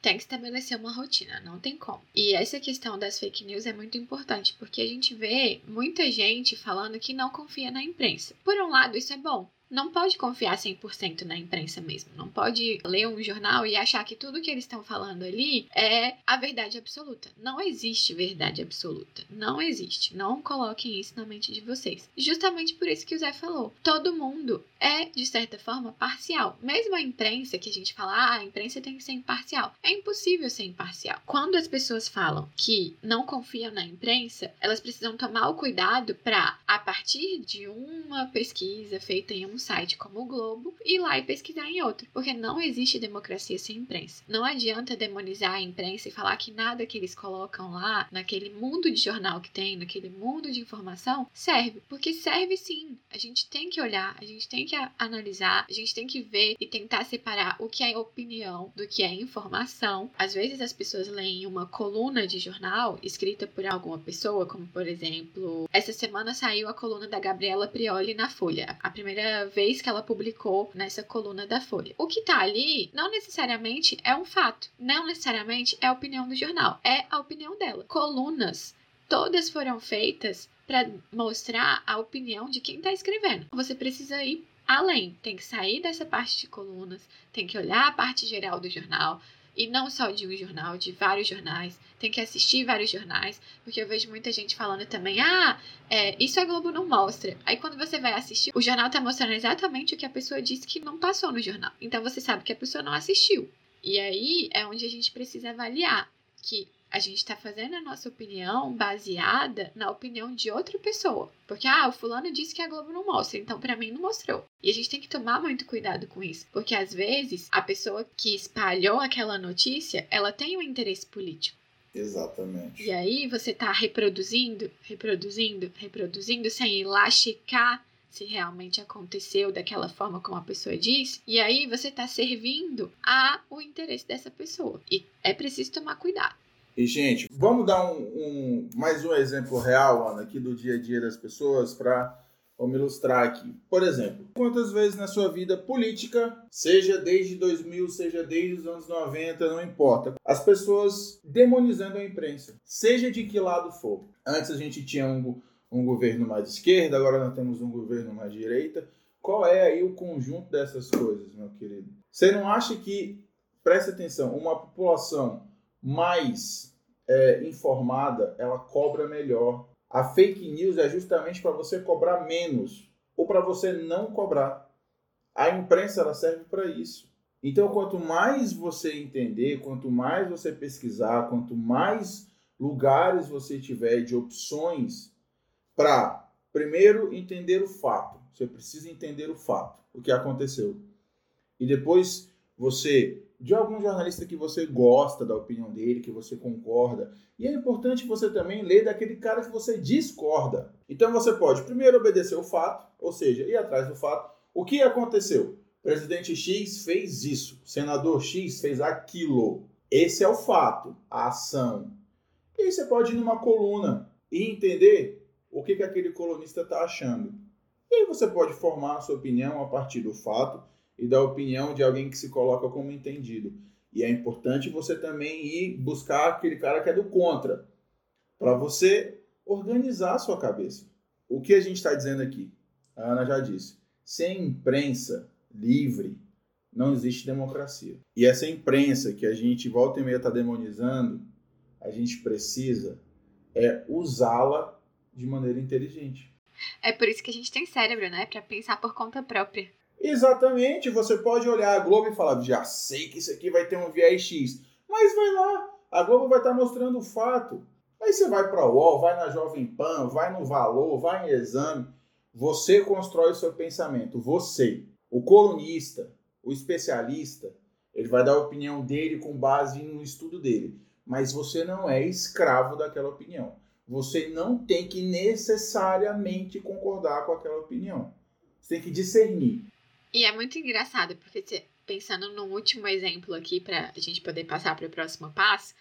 tem que estabelecer uma rotina, não tem como. E essa questão das fake news é muito importante, porque a gente vê muita gente falando que não confia na imprensa. Por um lado, isso é bom, não pode confiar 100% na imprensa mesmo. Não pode ler um jornal e achar que tudo que eles estão falando ali é a verdade absoluta. Não existe verdade absoluta. Não existe. Não coloquem isso na mente de vocês. Justamente por isso que o Zé falou. Todo mundo é, de certa forma, parcial. Mesmo a imprensa, que a gente fala, ah, a imprensa tem que ser imparcial. É impossível ser imparcial. Quando as pessoas falam que não confiam na imprensa, elas precisam tomar o cuidado para, a partir de uma pesquisa feita em um site como o Globo ir lá e pesquisar em outro, porque não existe democracia sem imprensa. Não adianta demonizar a imprensa e falar que nada que eles colocam lá, naquele mundo de jornal que tem, naquele mundo de informação, serve, porque serve sim. A gente tem que olhar, a gente tem que analisar, a gente tem que ver e tentar separar o que é opinião do que é informação. Às vezes as pessoas leem uma coluna de jornal escrita por alguma pessoa, como por exemplo, essa semana saiu a coluna da Gabriela Prioli na Folha. A primeira vez que ela publicou nessa coluna da Folha. O que tá ali não necessariamente é um fato, não necessariamente é a opinião do jornal, é a opinião dela. Colunas todas foram feitas para mostrar a opinião de quem está escrevendo. Você precisa ir além, tem que sair dessa parte de colunas, tem que olhar a parte geral do jornal, e não só de um jornal, de vários jornais. Tem que assistir vários jornais, porque eu vejo muita gente falando também, ah, é, isso a Globo não mostra. Aí quando você vai assistir, o jornal tá mostrando exatamente o que a pessoa disse que não passou no jornal. Então você sabe que a pessoa não assistiu. E aí é onde a gente precisa avaliar que a gente está fazendo a nossa opinião baseada na opinião de outra pessoa. Porque, ah, o fulano disse que a Globo não mostra, então para mim não mostrou. E a gente tem que tomar muito cuidado com isso. Porque às vezes a pessoa que espalhou aquela notícia, ela tem um interesse político. Exatamente. E aí você tá reproduzindo, reproduzindo, reproduzindo, sem ir lá checar se realmente aconteceu daquela forma como a pessoa diz, e aí você está servindo a o interesse dessa pessoa. E é preciso tomar cuidado. E, gente, vamos dar um, um, mais um exemplo real, Ana, aqui do dia a dia das pessoas para Vamos ilustrar aqui. Por exemplo, quantas vezes na sua vida política, seja desde 2000, seja desde os anos 90, não importa, as pessoas demonizando a imprensa, seja de que lado for. Antes a gente tinha um, um governo mais esquerda, agora nós temos um governo mais direita. Qual é aí o conjunto dessas coisas, meu querido? Você não acha que, preste atenção, uma população mais é, informada, ela cobra melhor. A fake news é justamente para você cobrar menos ou para você não cobrar. A imprensa ela serve para isso. Então, quanto mais você entender, quanto mais você pesquisar, quanto mais lugares você tiver de opções para, primeiro, entender o fato. Você precisa entender o fato, o que aconteceu. E depois você de algum jornalista que você gosta da opinião dele, que você concorda. E é importante você também ler daquele cara que você discorda. Então você pode primeiro obedecer o fato, ou seja, ir atrás do fato. O que aconteceu? Presidente X fez isso, senador X fez aquilo. Esse é o fato, a ação. E aí você pode ir numa coluna e entender o que, que aquele colunista está achando. E aí você pode formar a sua opinião a partir do fato e da opinião de alguém que se coloca como entendido. E é importante você também ir buscar aquele cara que é do contra, para você organizar a sua cabeça. O que a gente está dizendo aqui? A Ana já disse. Sem imprensa livre, não existe democracia. E essa imprensa que a gente volta e meia está demonizando, a gente precisa é usá-la de maneira inteligente. É por isso que a gente tem cérebro, né? Para pensar por conta própria. Exatamente. Você pode olhar a Globo e falar, já sei que isso aqui vai ter um viés X. Mas vai lá. A Globo vai estar tá mostrando o fato. Aí você vai para o UOL, vai na Jovem Pan, vai no Valor, vai em Exame. Você constrói o seu pensamento. Você, o colunista, o especialista, ele vai dar a opinião dele com base no estudo dele. Mas você não é escravo daquela opinião. Você não tem que necessariamente concordar com aquela opinião. Você tem que discernir. E é muito engraçado, porque pensando no último exemplo aqui, para a gente poder passar para o próximo passo,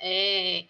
é,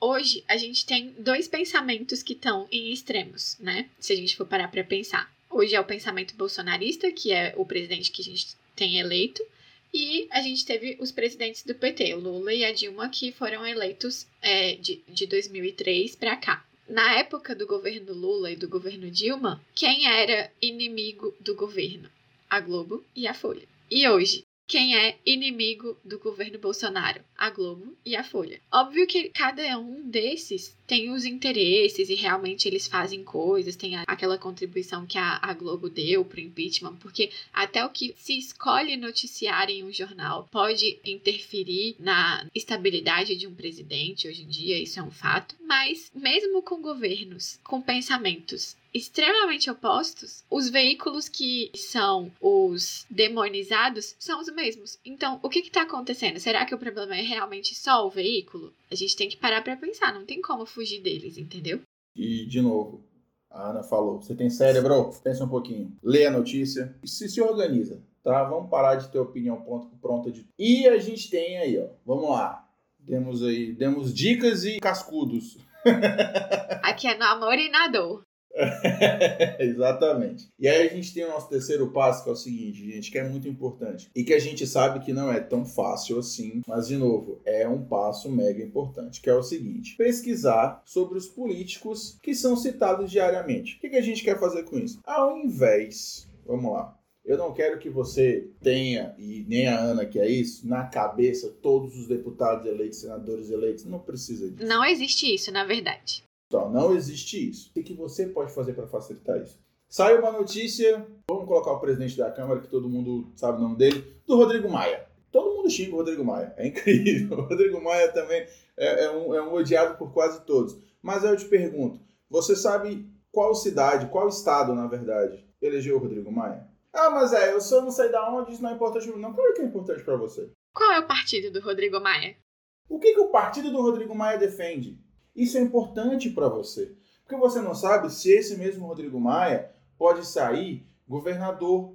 hoje a gente tem dois pensamentos que estão em extremos, né? Se a gente for parar para pensar. Hoje é o pensamento bolsonarista, que é o presidente que a gente tem eleito, e a gente teve os presidentes do PT, o Lula e a Dilma, que foram eleitos é, de, de 2003 para cá. Na época do governo Lula e do governo Dilma, quem era inimigo do governo? A Globo e a Folha. E hoje, quem é inimigo do governo Bolsonaro, a Globo e a Folha. Óbvio que cada um desses tem os interesses e realmente eles fazem coisas, tem aquela contribuição que a, a Globo deu pro impeachment, porque até o que se escolhe noticiar em um jornal pode interferir na estabilidade de um presidente hoje em dia, isso é um fato. Mas mesmo com governos com pensamentos extremamente opostos, os veículos que são os demonizados são os mesmos. Então, o que está acontecendo? Será que o problema é realmente só o veículo? A gente tem que parar para pensar, não tem como fugir deles, entendeu? E, de novo, a Ana falou: você tem cérebro? Pensa um pouquinho. Lê a notícia e se, se organiza, tá? Vamos parar de ter opinião pronta de. E a gente tem aí, ó. Vamos lá. Demos aí, demos dicas e cascudos. *laughs* Aqui é no amor e na dor. *laughs* Exatamente. E aí a gente tem o nosso terceiro passo, que é o seguinte, gente, que é muito importante. E que a gente sabe que não é tão fácil assim, mas de novo, é um passo mega importante, que é o seguinte: pesquisar sobre os políticos que são citados diariamente. O que, a gente quer fazer com isso? Ao invés, vamos lá, eu não quero que você tenha, e nem a Ana que é isso, na cabeça todos os deputados eleitos, senadores eleitos. Não precisa disso. Não existe isso, na verdade. Então, não existe isso. O que você pode fazer para facilitar isso? Saiu uma notícia, vamos colocar o presidente da Câmara, que todo mundo sabe o nome dele, do Rodrigo Maia. Todo mundo xinga o Rodrigo Maia. É incrível. *laughs* O Rodrigo Maia também é, é, um, é um odiado por quase todos. Mas eu te pergunto, você sabe qual cidade, qual estado, na verdade, elegeu o Rodrigo Maia? Ah, mas é, eu só não sei da onde, isso não é importante para mim. Não, claro que é importante para você. Qual é o partido do Rodrigo Maia? O que, que o partido do Rodrigo Maia defende? Isso é importante para você. Porque você não sabe se esse mesmo Rodrigo Maia pode sair governador.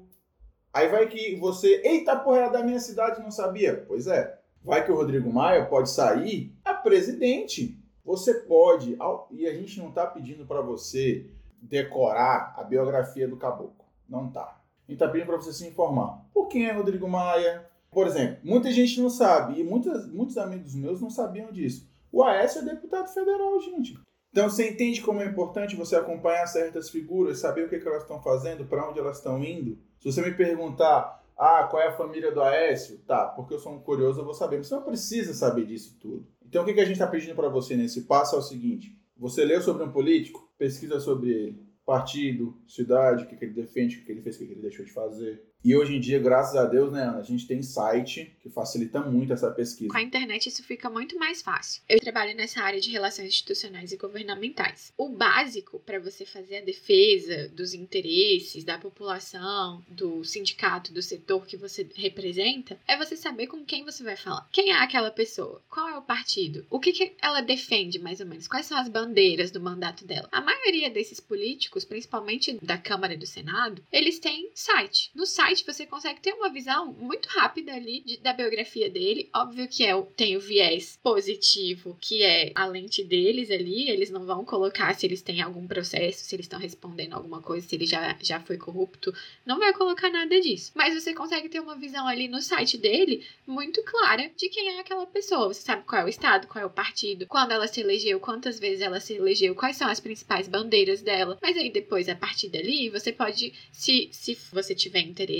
Aí vai que você, eita porra, era da minha cidade, não sabia? Pois é. Vai que o Rodrigo Maia pode sair a presidente. Você pode, e a gente não está pedindo para você decorar a biografia do caboclo. Não tá. A gente está pedindo para você se informar. Por quem é Rodrigo Maia? Por exemplo, muita gente não sabe, e muitos, muitos amigos meus não sabiam disso. O Aécio é deputado federal, gente. Então você entende como é importante você acompanhar certas figuras, saber o que, que elas estão fazendo, para onde elas estão indo. Se você me perguntar, ah, qual é a família do Aécio? Tá, porque eu sou um curioso, eu vou saber. Mas você não precisa saber disso tudo. Então o que, que a gente está pedindo para você nesse passo é o seguinte: você leu sobre um político, pesquisa sobre ele, partido, cidade, o que, que ele defende, o que, que ele fez, o que, que ele deixou de fazer. E hoje em dia, graças a Deus, né, Ana, a gente tem site que facilita muito essa pesquisa. Com a internet isso fica muito mais fácil. Eu trabalho nessa área de relações institucionais e governamentais. O básico para você fazer a defesa dos interesses da população, do sindicato, do setor que você representa, é você saber com quem você vai falar. Quem é aquela pessoa? Qual é o partido? O que, que ela defende, mais ou menos? Quais são as bandeiras do mandato dela? A maioria desses políticos, principalmente da Câmara e do Senado, eles têm site. No site site você consegue ter uma visão muito rápida ali de, da biografia dele. Óbvio que é, tem o viés positivo, que é a lente deles ali. Eles não vão colocar se eles têm algum processo, se eles estão respondendo alguma coisa, se ele já, já foi corrupto. Não vai colocar nada disso. Mas você consegue ter uma visão ali no site dele muito clara de quem é aquela pessoa. Você sabe qual é o estado, qual é o partido, quando ela se elegeu, quantas vezes ela se elegeu, quais são as principais bandeiras dela. Mas aí depois, a partir dali, você pode, se, se você tiver interesse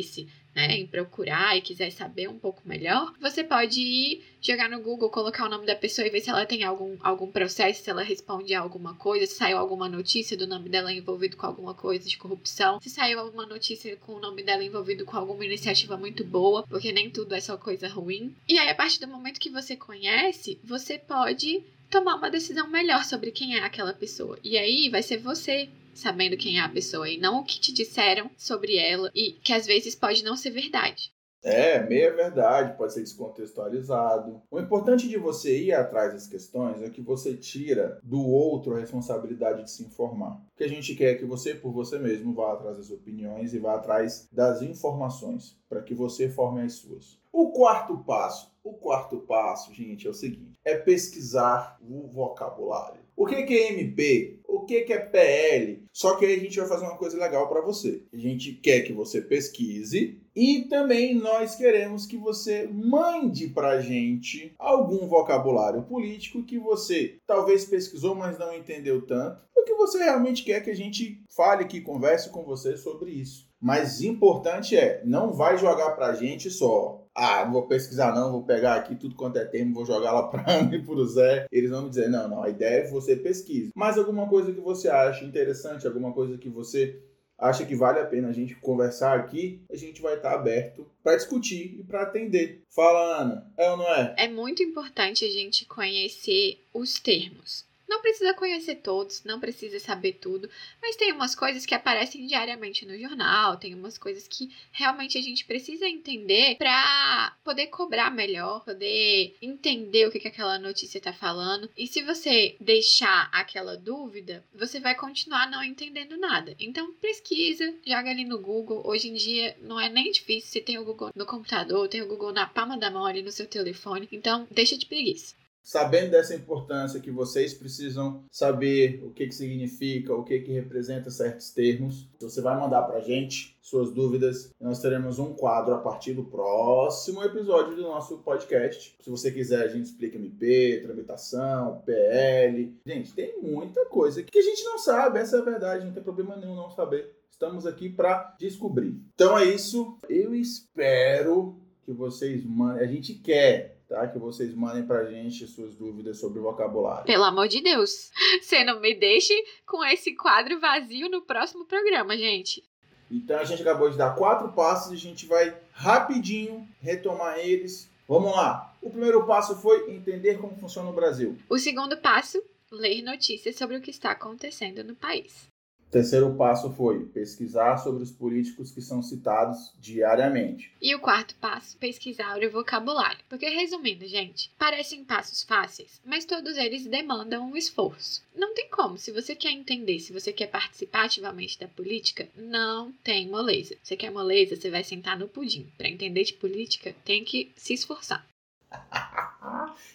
né, em procurar e quiser saber um pouco melhor, você pode ir jogar no Google, colocar o nome da pessoa e ver se ela tem algum, algum processo, se ela responde a alguma coisa, se saiu alguma notícia do nome dela envolvido com alguma coisa de corrupção, se saiu alguma notícia com o nome dela envolvido com alguma iniciativa muito boa, porque nem tudo é só coisa ruim. E aí, a partir do momento que você conhece, você pode tomar uma decisão melhor sobre quem é aquela pessoa. E aí vai ser você sabendo quem é a pessoa e não o que te disseram sobre ela e que às vezes pode não ser verdade. É, meia verdade, pode ser descontextualizado. O importante de você ir atrás das questões é que você tira do outro a responsabilidade de se informar. O que a gente quer é que você, por você mesmo, vá atrás das opiniões e vá atrás das informações, para que você forme as suas. O quarto passo, o quarto passo, gente, é o seguinte: é pesquisar o vocabulário. O que é MP? O que é PL? Só que aí a gente vai fazer uma coisa legal para você. A gente quer que você pesquise e também nós queremos que você mande para gente algum vocabulário político que você talvez pesquisou, mas não entendeu tanto, ou que você realmente quer que a gente fale, que converse com você sobre isso. Mas importante é, não vai jogar pra gente só. Ah, não vou pesquisar não, vou pegar aqui tudo quanto é termo, vou jogar lá pra *laughs* mim e pro Zé. Eles vão me dizer, não, não, a ideia é você pesquise. Mas alguma coisa que você acha interessante, alguma coisa que você acha que vale a pena a gente conversar aqui, a gente vai estar aberto para discutir e para atender. Fala, Ana, é ou não é? É muito importante a gente conhecer os termos. Não precisa conhecer todos, não precisa saber tudo, mas tem umas coisas que aparecem diariamente no jornal, tem umas coisas que realmente a gente precisa entender para poder cobrar melhor, poder entender o que, que aquela notícia está falando. E se você deixar aquela dúvida, você vai continuar não entendendo nada. Então pesquisa, joga ali no Google. Hoje em dia não é nem difícil, você tem o Google no computador, tem o Google na palma da mão ali no seu telefone. Então deixa de preguiça sabendo dessa importância que vocês precisam saber o que, que significa, o que, que representa certos termos, você vai mandar para a gente suas dúvidas. Nós teremos um quadro a partir do próximo episódio do nosso podcast. Se você quiser, a gente explica MP, tramitação, PL. Gente, tem muita coisa que a gente não sabe, essa é a verdade, não tem problema nenhum não saber. Estamos aqui para descobrir. Então é isso. Eu espero que vocês mandem. A gente quer tá? Que vocês mandem pra gente suas dúvidas sobre o vocabulário. Pelo amor de Deus, *laughs* você não me deixe com esse quadro vazio no próximo programa, gente. Então a gente acabou de dar quatro passos e a gente vai rapidinho retomar eles. Vamos lá. O primeiro passo foi entender como funciona o Brasil. O segundo passo, ler notícias sobre o que está acontecendo no país. O terceiro passo foi pesquisar sobre os políticos que são citados diariamente. E o quarto passo, pesquisar o vocabulário. Porque, resumindo, gente, parecem passos fáceis, mas todos eles demandam um esforço. Não tem como, se você quer entender, se você quer participar ativamente da política, não tem moleza. Você quer moleza, você vai sentar no pudim. Para entender de política, tem que se esforçar. *laughs*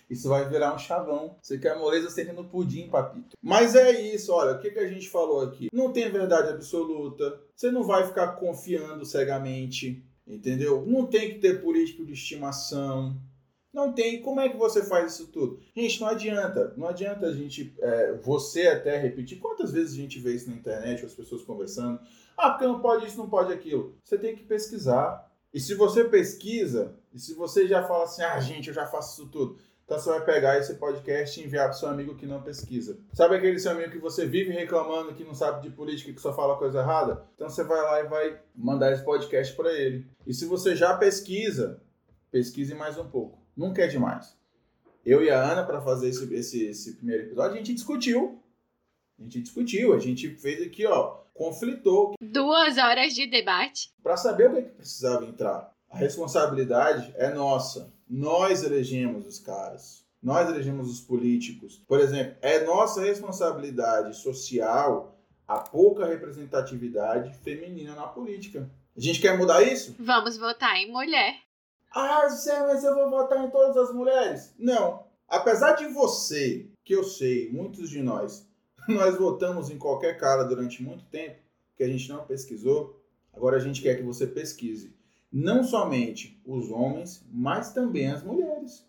isso vai virar um chavão. Você quer moleza, você no pudim, papito. Mas é isso, olha, o que, que a gente falou aqui? Não tem verdade absoluta. Você não vai ficar confiando cegamente, entendeu? Não tem que ter político de estimação. Não tem. Como é que você faz isso tudo? Gente, não adianta. Não adianta a gente, é, você até repetir. Quantas vezes a gente vê isso na internet, as pessoas conversando? Ah, porque não pode isso, não pode aquilo. Você tem que pesquisar. E se você pesquisa, e se você já fala assim, ah, gente, eu já faço isso tudo, então você vai pegar esse podcast e enviar para seu amigo que não pesquisa. Sabe aquele seu amigo que você vive reclamando que não sabe de política e que só fala coisa errada? Então você vai lá e vai mandar esse podcast para ele. E se você já pesquisa, pesquise mais um pouco. Nunca é demais. Eu e a Ana, para fazer esse, esse, esse primeiro episódio, a gente discutiu. A gente discutiu, a gente fez aqui, ó, conflitou. Duas horas de debate. Para saber o que, é que precisava entrar. A responsabilidade é nossa. Nós elegemos os caras. Nós elegemos os políticos. Por exemplo, é nossa responsabilidade social a pouca representatividade feminina na política. A gente quer mudar isso? Vamos votar em mulher. Ah, Zé, mas eu vou votar em todas as mulheres? Não. Apesar de você, que eu sei, muitos de nós, *laughs* nós votamos em qualquer cara durante muito tempo, que a gente não pesquisou, agora a gente quer que você pesquise não somente os homens, mas também as mulheres.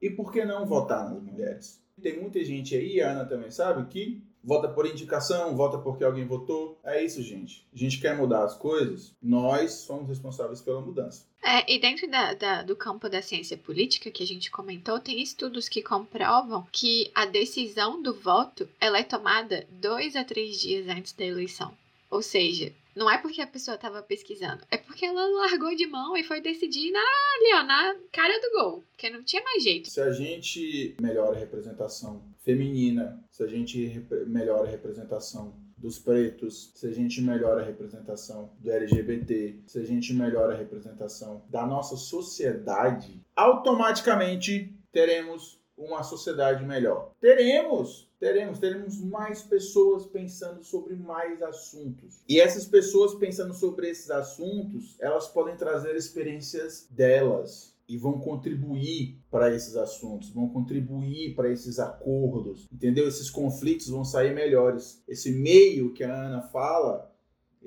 E por que não votar nas mulheres? Tem muita gente aí, a Ana também sabe, que vota por indicação, vota porque alguém votou. É isso, gente. A gente quer mudar as coisas, nós somos responsáveis pela mudança. É, e dentro da, da, do campo da ciência política que a gente comentou, tem estudos que comprovam que a decisão do voto ela é tomada dois a três dias antes da eleição. Ou seja, não é porque a pessoa estava pesquisando, é porque ela largou de mão e foi decidir na, ali, ó, na cara do gol, porque não tinha mais jeito. Se a gente melhora a representação feminina, se a gente melhora a representação dos pretos, se a gente melhora a representação do LGBT, se a gente melhora a representação da nossa sociedade, automaticamente teremos uma sociedade melhor. Teremos teremos, teremos mais pessoas pensando sobre mais assuntos. E essas pessoas pensando sobre esses assuntos, elas podem trazer experiências delas e vão contribuir para esses assuntos, vão contribuir para esses acordos, entendeu? Esses conflitos vão sair melhores. Esse meio que a Ana fala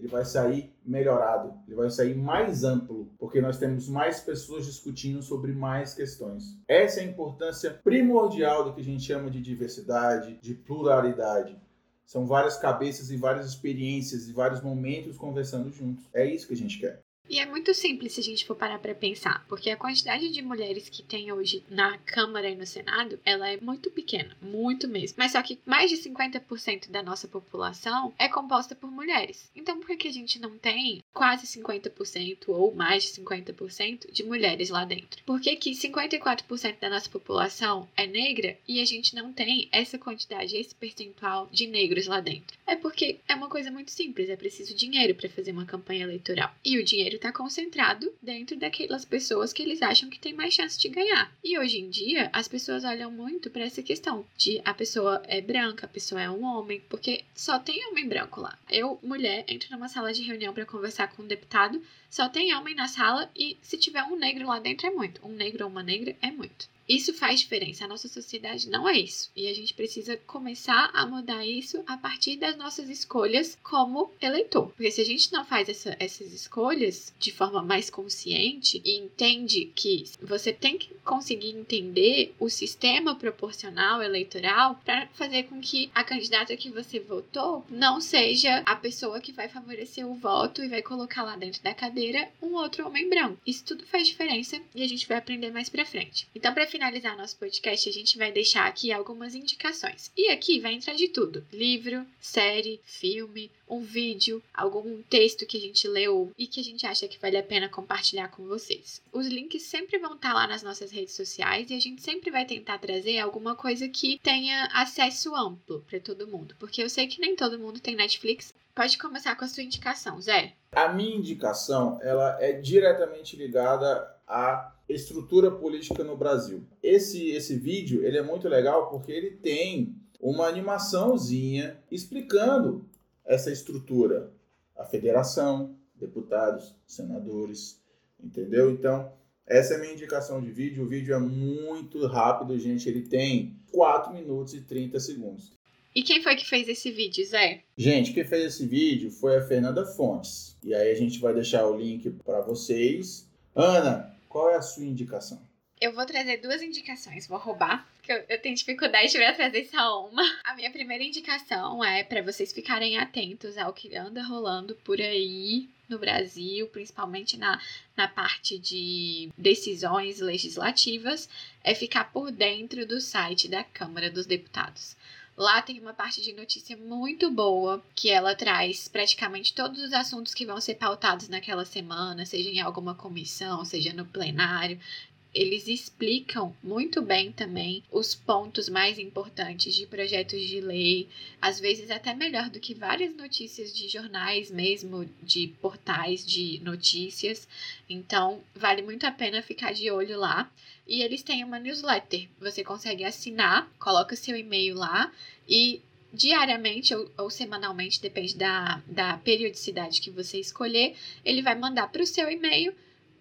ele vai sair melhorado, ele vai sair mais amplo, porque nós temos mais pessoas discutindo sobre mais questões. Essa é a importância primordial do que a gente chama de diversidade, de pluralidade. São várias cabeças e várias experiências e vários momentos conversando juntos. É isso que a gente quer. E é muito simples se a gente for parar para pensar, porque a quantidade de mulheres que tem hoje na Câmara e no Senado, ela é muito pequena, muito mesmo. Mas só que mais de 50% da nossa população é composta por mulheres. Então por que a gente não tem quase 50% ou mais de 50% de mulheres lá dentro? Por que que 54% da nossa população é negra e a gente não tem essa quantidade, esse percentual de negros lá dentro? É porque é uma coisa muito simples, é preciso dinheiro para fazer uma campanha eleitoral. E o dinheiro está concentrado dentro daquelas pessoas que eles acham que tem mais chance de ganhar. E hoje em dia, as pessoas olham muito para essa questão de a pessoa é branca, a pessoa é um homem, porque só tem homem branco lá. Eu, mulher, entro numa sala de reunião para conversar com um deputado, só tem homem na sala e se tiver um negro lá dentro é muito. Um negro ou uma negra é muito. Isso faz diferença. A nossa sociedade não é isso. E a gente precisa começar a mudar isso a partir das nossas escolhas como eleitor. Porque se a gente não faz essa, essas escolhas de forma mais consciente e entende que você tem que conseguir entender o sistema proporcional eleitoral para fazer com que a candidata que você votou não seja a pessoa que vai favorecer o voto e vai colocar lá dentro da cadeira um outro homem branco. Isso tudo faz diferença e a gente vai aprender mais para frente. Então, para finalizar nosso podcast, a gente vai deixar aqui algumas indicações. E aqui vai entrar de tudo: livro, série, filme, um vídeo, algum texto que a gente leu e que a gente acha que vale a pena compartilhar com vocês. Os links sempre vão estar lá nas nossas redes sociais e a gente sempre vai tentar trazer alguma coisa que tenha acesso amplo para todo mundo, porque eu sei que nem todo mundo tem Netflix. Pode começar com a sua indicação, Zé. A minha indicação, ela é diretamente ligada à estrutura política no Brasil. Esse esse vídeo, ele é muito legal porque ele tem uma animaçãozinha explicando essa estrutura, a federação, deputados, senadores, entendeu? Então, essa é a minha indicação de vídeo. O vídeo é muito rápido, gente. Ele tem 4 minutos e 30 segundos. E quem foi que fez esse vídeo, Zé? Gente, quem fez esse vídeo foi a Fernanda Fontes. E aí a gente vai deixar o link para vocês. Ana, qual é a sua indicação? Eu vou trazer duas indicações, vou roubar, porque eu, eu tenho dificuldade para trazer só uma. A minha primeira indicação é para vocês ficarem atentos ao que anda rolando por aí no Brasil, principalmente na, na parte de decisões legislativas, é ficar por dentro do site da Câmara dos Deputados. Lá tem uma parte de notícia muito boa que ela traz praticamente todos os assuntos que vão ser pautados naquela semana, seja em alguma comissão, seja no plenário eles explicam muito bem também os pontos mais importantes de projetos de lei, às vezes até melhor do que várias notícias de jornais mesmo, de portais de notícias. Então, vale muito a pena ficar de olho lá. E eles têm uma newsletter. Você consegue assinar, coloca seu e-mail lá e diariamente ou, ou, semanalmente, depende da, da periodicidade que você escolher, ele vai mandar para o seu e-mail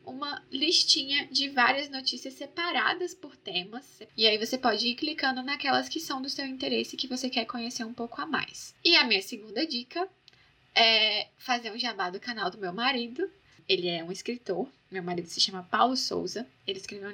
uma listinha de várias notícias separadas por temas. E aí você pode ir clicando naquelas que são do seu interesse que você quer conhecer um pouco a mais. E a minha segunda dica é fazer um jabá do canal do meu marido. Ele é um escritor. Meu marido se chama Paulo Souza. Ele escreveu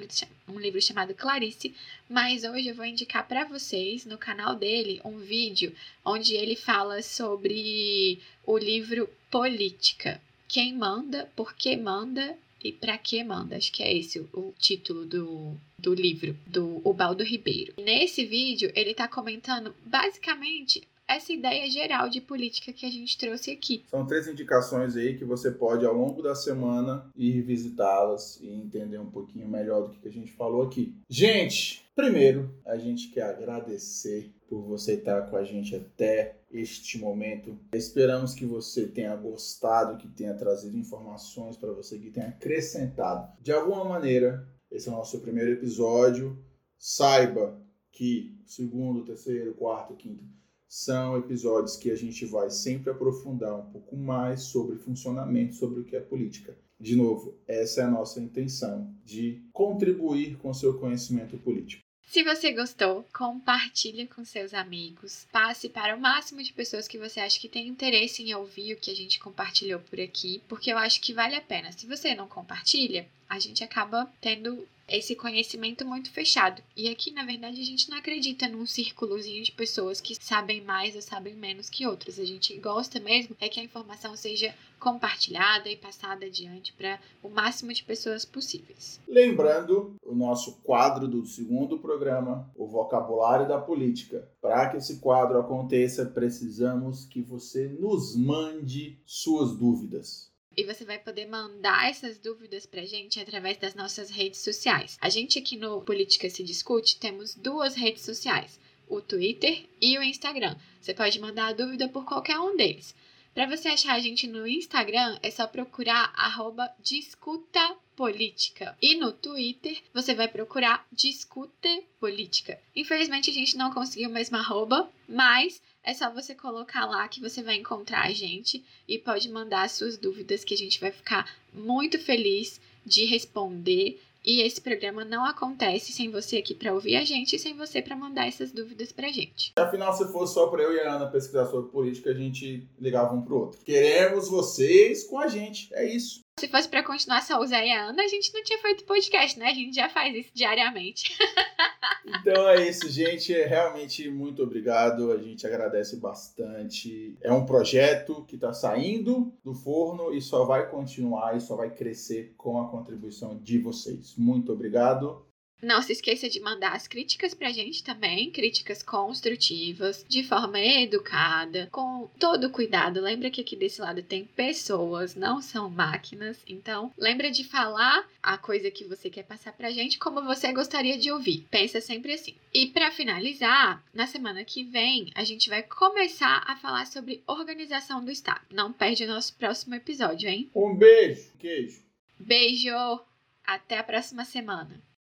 um livro chamado Clarice. Mas hoje eu vou indicar para vocês no canal dele um vídeo onde ele fala sobre o livro Política. Quem manda, por que manda e para que manda. Acho que é esse o, título do, do livro do Ubaldo Ribeiro. Nesse vídeo ele está comentando basicamente essa ideia geral de política que a gente trouxe aqui. São três indicações aí que você pode, ao longo da semana, ir visitá-las e entender um pouquinho melhor do que a gente falou aqui. Gente, primeiro, a gente quer agradecer por você estar com a gente até este momento. Esperamos que você tenha gostado, que tenha trazido informações para você, que tenha acrescentado. De alguma maneira, esse é o nosso primeiro episódio. Saiba que segundo, terceiro, quarto, quinto são episódios que a gente vai sempre aprofundar um pouco mais sobre funcionamento, sobre o que é política. De novo, essa é a nossa intenção de contribuir com seu conhecimento político. Se você gostou, compartilhe com seus amigos. Passe para o máximo de pessoas que você acha que tem interesse em ouvir o que a gente compartilhou por aqui, porque eu acho que vale a pena. Se você não compartilha, a gente acaba tendo esse conhecimento muito fechado. E aqui, na verdade, a gente não acredita num círculozinho de pessoas que sabem mais ou sabem menos que outras. A gente gosta mesmo é que a informação seja compartilhada e passada adiante para o máximo de pessoas possíveis. Lembrando o nosso quadro do segundo programa, o vocabulário da política. Para que esse quadro aconteça, precisamos que você nos mande suas dúvidas e você vai poder mandar essas dúvidas pra gente através das nossas redes sociais. A gente aqui no Política se Discute temos duas redes sociais, o Twitter e o Instagram. Você pode mandar a dúvida por qualquer um deles. Para você achar a gente no Instagram, é só procurar arroba. E no Twitter, você vai procurar Discute Política. Infelizmente, a gente não conseguiu o mesmo arroba, mas é só você colocar lá que você vai encontrar a gente e pode mandar suas dúvidas que a gente vai ficar muito feliz de responder. E esse programa não acontece sem você aqui para ouvir a gente e sem você para mandar essas dúvidas pra gente. Afinal, se fosse só para eu e a Ana pesquisar sobre política, a gente ligava um pro outro. Queremos vocês com a gente. É isso. Se fosse para continuar só o Zé e a Ana, a gente não tinha feito podcast, né? A gente já faz isso diariamente. *laughs* Então é isso, gente. Realmente muito obrigado. A gente agradece bastante. É um projeto que está saindo do forno e só vai continuar e só vai crescer com a contribuição de vocês. Muito obrigado. Não se esqueça de mandar as críticas pra gente também, críticas construtivas, de forma educada, com todo cuidado. Lembra que aqui desse lado tem pessoas, não são máquinas. Então, lembra de falar a coisa que você quer passar pra gente como você gostaria de ouvir. Pensa sempre assim. E para finalizar, na semana que vem, a gente vai começar a falar sobre organização do Estado. Não perde o nosso próximo episódio, hein? Um beijo, queijo. Beijo. Até a próxima semana.